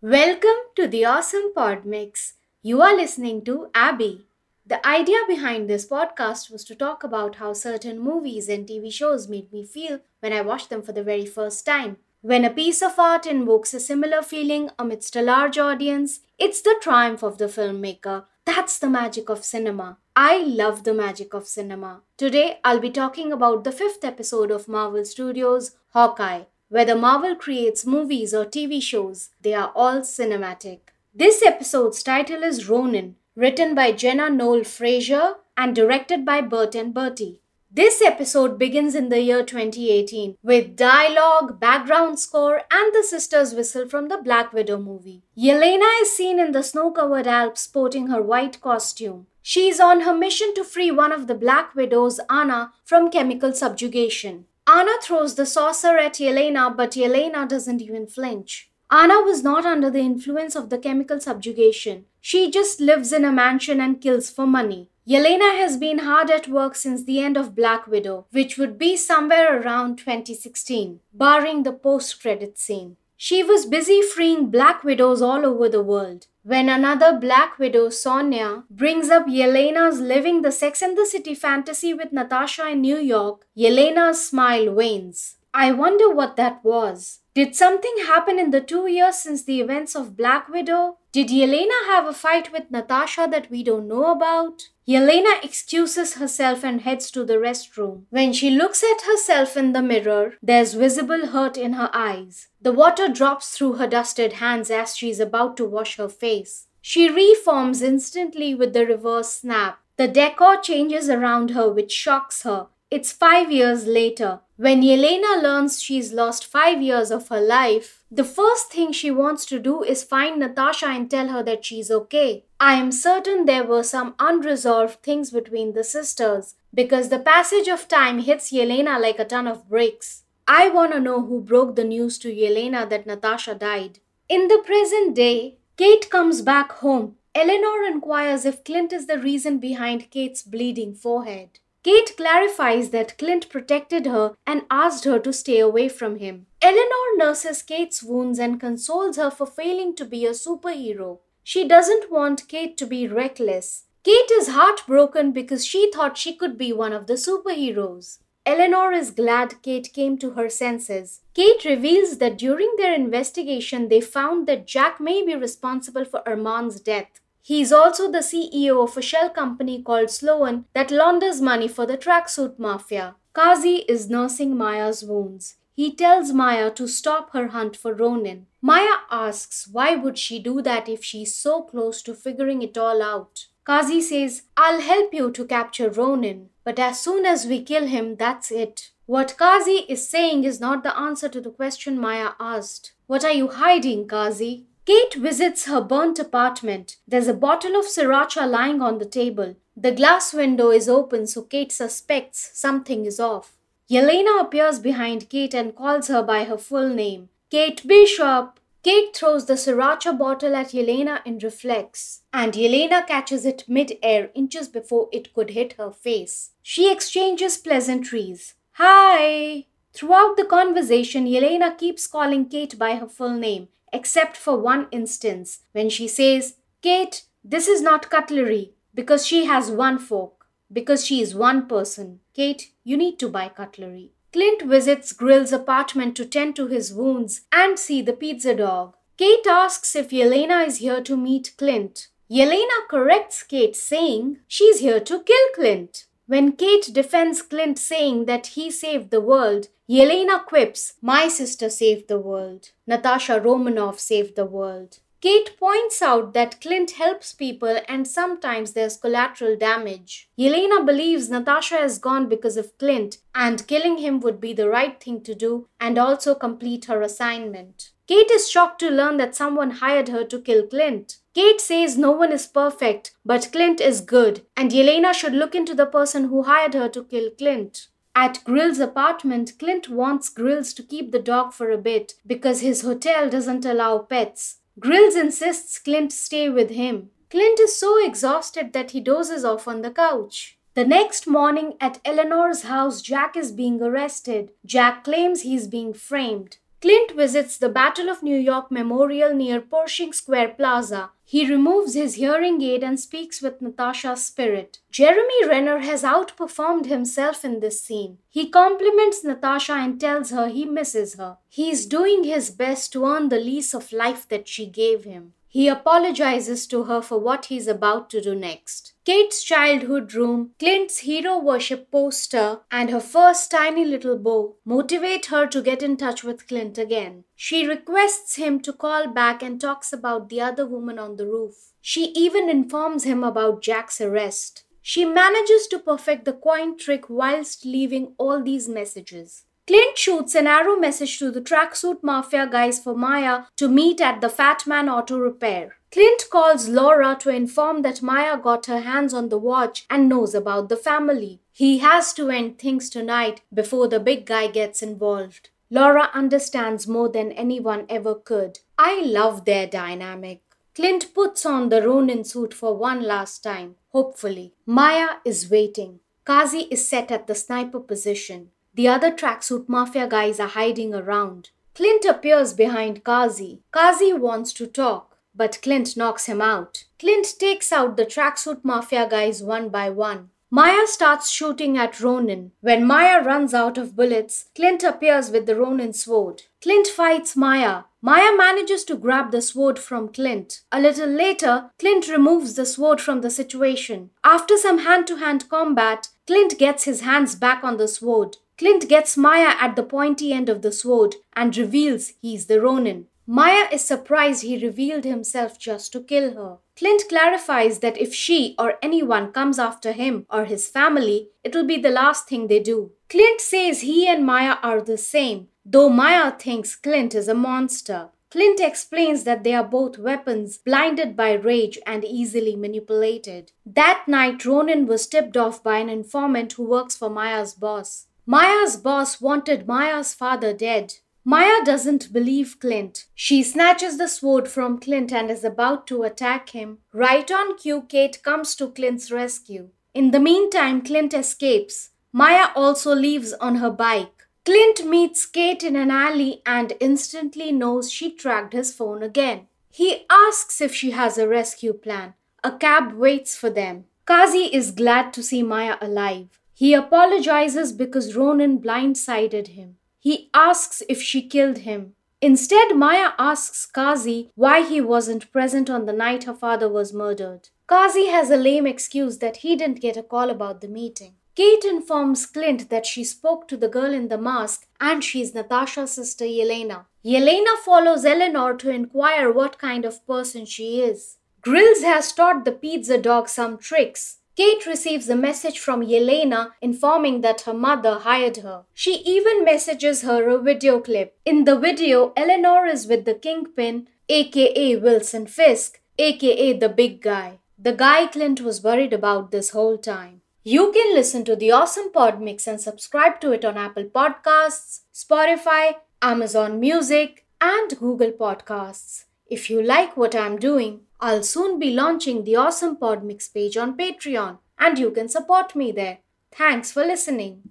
Welcome to the Awesome Pod Mix. You are listening to Abby. The idea behind this podcast was to talk about how certain movies and TV shows made me feel when I watched them for the very first time. When a piece of art invokes a similar feeling amidst a large audience, it's the triumph of the filmmaker. That's the magic of cinema. I love the magic of cinema. Today, I'll be talking about the fifth episode of Marvel Studios' Hawkeye. Whether Marvel creates movies or TV shows, they are all cinematic. This episode's title is Ronin, written by Jenna Noel Frazier and directed by Bert and Bertie. This episode begins in the year 2018 with dialogue, background score, and the sister's whistle from the Black Widow movie. Yelena is seen in the snow covered Alps sporting her white costume. She is on her mission to free one of the Black Widows, Anna, from chemical subjugation. Anna throws the saucer at Yelena, but Yelena doesn't even flinch. Anna was not under the influence of the chemical subjugation. She just lives in a mansion and kills for money. Yelena has been hard at work since the end of Black Widow, which would be somewhere around 2016, barring the post credit scene. She was busy freeing Black Widows all over the world. When another Black Widow, Sonya, brings up Yelena's living the Sex and the City fantasy with Natasha in New York, Yelena's smile wanes. I wonder what that was. Did something happen in the two years since the events of Black Widow? Did Yelena have a fight with Natasha that we don't know about? Yelena excuses herself and heads to the restroom. When she looks at herself in the mirror, there's visible hurt in her eyes. The water drops through her dusted hands as she's about to wash her face. She reforms instantly with the reverse snap. The decor changes around her, which shocks her. It's five years later. When Yelena learns she's lost five years of her life, the first thing she wants to do is find Natasha and tell her that she's okay. I am certain there were some unresolved things between the sisters because the passage of time hits Yelena like a ton of bricks. I want to know who broke the news to Yelena that Natasha died. In the present day, Kate comes back home. Eleanor inquires if Clint is the reason behind Kate's bleeding forehead. Kate clarifies that Clint protected her and asked her to stay away from him. Eleanor nurses Kate's wounds and consoles her for failing to be a superhero. She doesn't want Kate to be reckless. Kate is heartbroken because she thought she could be one of the superheroes. Eleanor is glad Kate came to her senses. Kate reveals that during their investigation, they found that Jack may be responsible for Armand's death. He is also the CEO of a shell company called Sloan that launders money for the tracksuit mafia. Kazi is nursing Maya's wounds. He tells Maya to stop her hunt for Ronin. Maya asks why would she do that if she's so close to figuring it all out. Kazi says, I'll help you to capture Ronin, but as soon as we kill him, that's it. What Kazi is saying is not the answer to the question Maya asked. What are you hiding, Kazi? Kate visits her burnt apartment. There's a bottle of sriracha lying on the table. The glass window is open, so Kate suspects something is off. Yelena appears behind Kate and calls her by her full name Kate Bishop. Kate throws the sriracha bottle at Yelena in reflex, and Yelena catches it mid-air inches before it could hit her face. She exchanges pleasantries. Hi! Throughout the conversation, Yelena keeps calling Kate by her full name, except for one instance when she says, Kate, this is not cutlery, because she has one fork because she is one person. Kate, you need to buy cutlery. Clint visits Grill's apartment to tend to his wounds and see the pizza dog. Kate asks if Yelena is here to meet Clint. Yelena corrects Kate, saying she's here to kill Clint. When Kate defends Clint, saying that he saved the world, Yelena quips, My sister saved the world. Natasha Romanoff saved the world. Kate points out that Clint helps people and sometimes there's collateral damage. Yelena believes Natasha is gone because of Clint and killing him would be the right thing to do and also complete her assignment. Kate is shocked to learn that someone hired her to kill Clint. Kate says no one is perfect, but Clint is good, and Yelena should look into the person who hired her to kill Clint. At Grill's apartment, Clint wants Grills to keep the dog for a bit because his hotel doesn't allow pets. Grills insists Clint stay with him. Clint is so exhausted that he dozes off on the couch. The next morning at Eleanor's house, Jack is being arrested. Jack claims he's being framed. Clint visits the Battle of New York Memorial near Pershing Square Plaza. He removes his hearing aid and speaks with Natasha's spirit. Jeremy Renner has outperformed himself in this scene. He compliments Natasha and tells her he misses her. He is doing his best to earn the lease of life that she gave him. He apologizes to her for what he's about to do next. Kate's childhood room, Clint's hero worship poster, and her first tiny little bow motivate her to get in touch with Clint again. She requests him to call back and talks about the other woman on the roof. She even informs him about Jack's arrest. She manages to perfect the coin trick whilst leaving all these messages. Clint shoots an arrow message to the tracksuit mafia guys for Maya to meet at the Fat Man Auto Repair. Clint calls Laura to inform that Maya got her hands on the watch and knows about the family. He has to end things tonight before the big guy gets involved. Laura understands more than anyone ever could. I love their dynamic. Clint puts on the Ronin suit for one last time, hopefully. Maya is waiting. Kazi is set at the sniper position. The other tracksuit mafia guys are hiding around. Clint appears behind Kazi. Kazi wants to talk, but Clint knocks him out. Clint takes out the tracksuit mafia guys one by one. Maya starts shooting at Ronin. When Maya runs out of bullets, Clint appears with the Ronin sword. Clint fights Maya. Maya manages to grab the sword from Clint. A little later, Clint removes the sword from the situation. After some hand to hand combat, Clint gets his hands back on the sword. Clint gets Maya at the pointy end of the sword and reveals he's the Ronin. Maya is surprised he revealed himself just to kill her. Clint clarifies that if she or anyone comes after him or his family, it will be the last thing they do. Clint says he and Maya are the same, though Maya thinks Clint is a monster. Clint explains that they are both weapons, blinded by rage and easily manipulated. That night, Ronin was tipped off by an informant who works for Maya's boss. Maya's boss wanted Maya's father dead. Maya doesn't believe Clint. She snatches the sword from Clint and is about to attack him. Right on cue, Kate comes to Clint's rescue. In the meantime, Clint escapes. Maya also leaves on her bike. Clint meets Kate in an alley and instantly knows she tracked his phone again. He asks if she has a rescue plan. A cab waits for them. Kazi is glad to see Maya alive. He apologizes because Ronin blindsided him. He asks if she killed him. Instead, Maya asks Kazi why he wasn't present on the night her father was murdered. Kazi has a lame excuse that he didn't get a call about the meeting. Kate informs Clint that she spoke to the girl in the mask and she's Natasha's sister Yelena. Yelena follows Eleanor to inquire what kind of person she is. Grills has taught the pizza dog some tricks. Kate receives a message from Yelena informing that her mother hired her. She even messages her a video clip. In the video, Eleanor is with the kingpin, aka Wilson Fisk, aka the big guy. The guy Clint was worried about this whole time. You can listen to the awesome pod mix and subscribe to it on Apple Podcasts, Spotify, Amazon Music, and Google Podcasts. If you like what I'm doing, I'll soon be launching the Awesome Podmix page on Patreon, and you can support me there. Thanks for listening.